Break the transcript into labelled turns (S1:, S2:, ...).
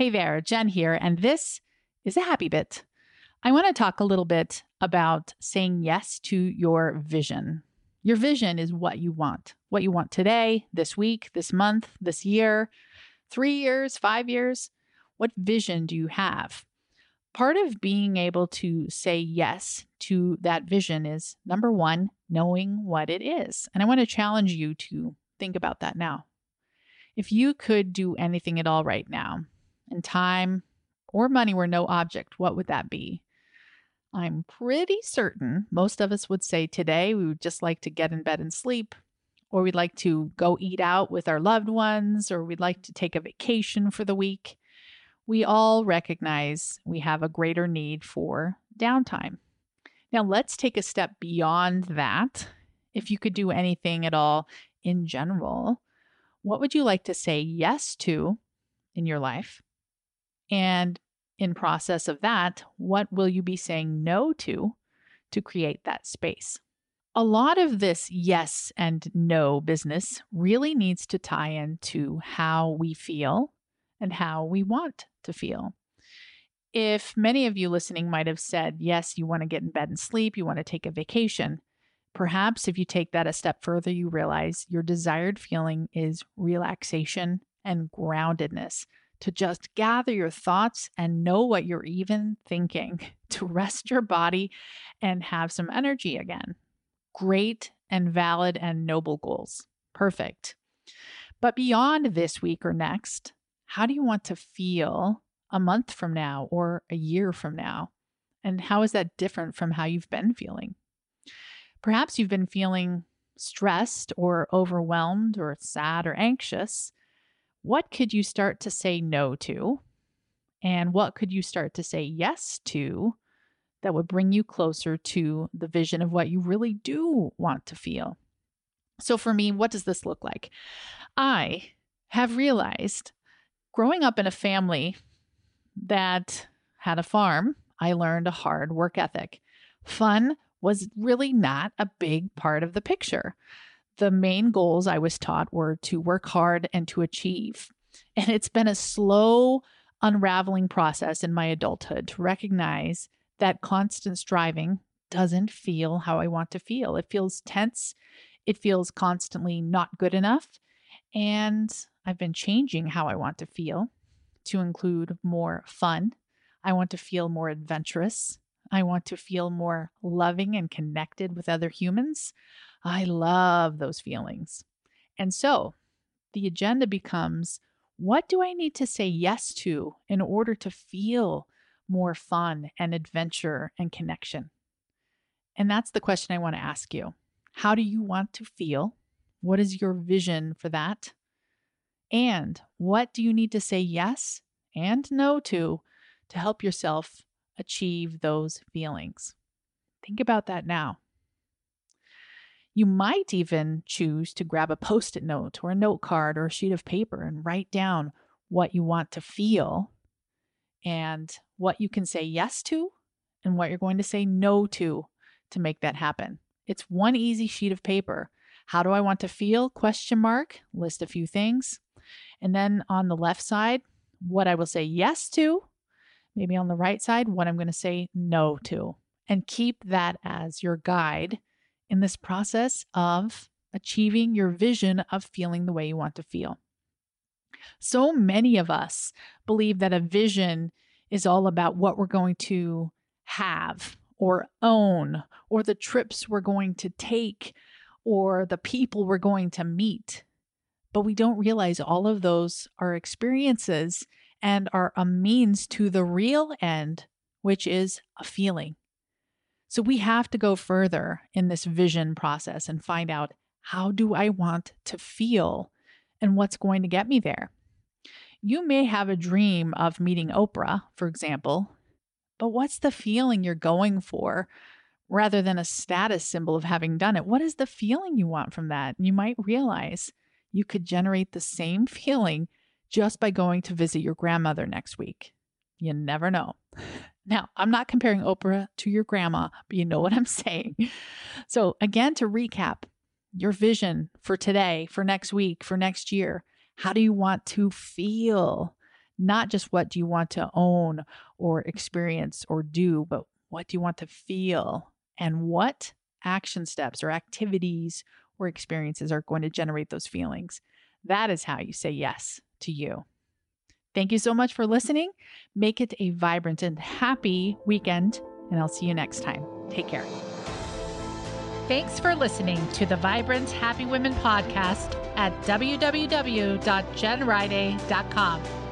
S1: Hey there, Jen here, and this is a happy bit. I want to talk a little bit about saying yes to your vision. Your vision is what you want, what you want today, this week, this month, this year, three years, five years. What vision do you have? Part of being able to say yes to that vision is number one, knowing what it is. And I want to challenge you to think about that now. If you could do anything at all right now, and time or money were no object, what would that be? I'm pretty certain most of us would say today we would just like to get in bed and sleep, or we'd like to go eat out with our loved ones, or we'd like to take a vacation for the week. We all recognize we have a greater need for downtime. Now, let's take a step beyond that. If you could do anything at all in general, what would you like to say yes to in your life? And in process of that, what will you be saying no to to create that space? A lot of this yes and no business really needs to tie into how we feel and how we want to feel. If many of you listening might have said, yes, you want to get in bed and sleep, you want to take a vacation, perhaps if you take that a step further, you realize your desired feeling is relaxation and groundedness, to just gather your thoughts and know what you're even thinking, to rest your body and have some energy again. Great and valid and noble goals. Perfect. But beyond this week or next, how do you want to feel a month from now or a year from now? And how is that different from how you've been feeling? Perhaps you've been feeling stressed or overwhelmed or sad or anxious what could you start to say no to? And what could you start to say yes to that would bring you closer to the vision of what you really do want to feel? So, for me, what does this look like? I have realized growing up in a family that had a farm, I learned a hard work ethic. Fun was really not a big part of the picture the main goals I was taught were to work hard and to achieve. And it's been a slow unraveling process in my adulthood to recognize that constant striving doesn't feel how I want to feel. It feels tense. It feels constantly not good enough. And I've been changing how I want to feel to include more fun. I want to feel more adventurous. I want to feel more loving and connected with other humans. I love those feelings. And so the agenda becomes what do I need to say yes to in order to feel more fun and adventure and connection? And that's the question I want to ask you. How do you want to feel? What is your vision for that? And what do you need to say yes and no to to help yourself achieve those feelings? Think about that now. You might even choose to grab a post it note or a note card or a sheet of paper and write down what you want to feel and what you can say yes to and what you're going to say no to to make that happen. It's one easy sheet of paper. How do I want to feel? Question mark, list a few things. And then on the left side, what I will say yes to. Maybe on the right side, what I'm going to say no to. And keep that as your guide in this process of achieving your vision of feeling the way you want to feel. So many of us believe that a vision is all about what we're going to have or own, or the trips we're going to take, or the people we're going to meet. But we don't realize all of those are experiences and are a means to the real end, which is a feeling. So we have to go further in this vision process and find out how do I want to feel and what's going to get me there. You may have a dream of meeting Oprah, for example, but what's the feeling you're going for rather than a status symbol of having done it? What is the feeling you want from that? You might realize you could generate the same feeling just by going to visit your grandmother next week. You never know. Now, I'm not comparing Oprah to your grandma, but you know what I'm saying. So, again, to recap your vision for today, for next week, for next year, how do you want to feel? Not just what do you want to own or experience or do, but what do you want to feel and what action steps or activities or experiences are going to generate those feelings. That is how you say yes to you. Thank you so much for listening. Make it a vibrant and happy weekend, and I'll see you next time. Take care. Thanks for listening to the Vibrant Happy Women podcast at www.jenriday.com.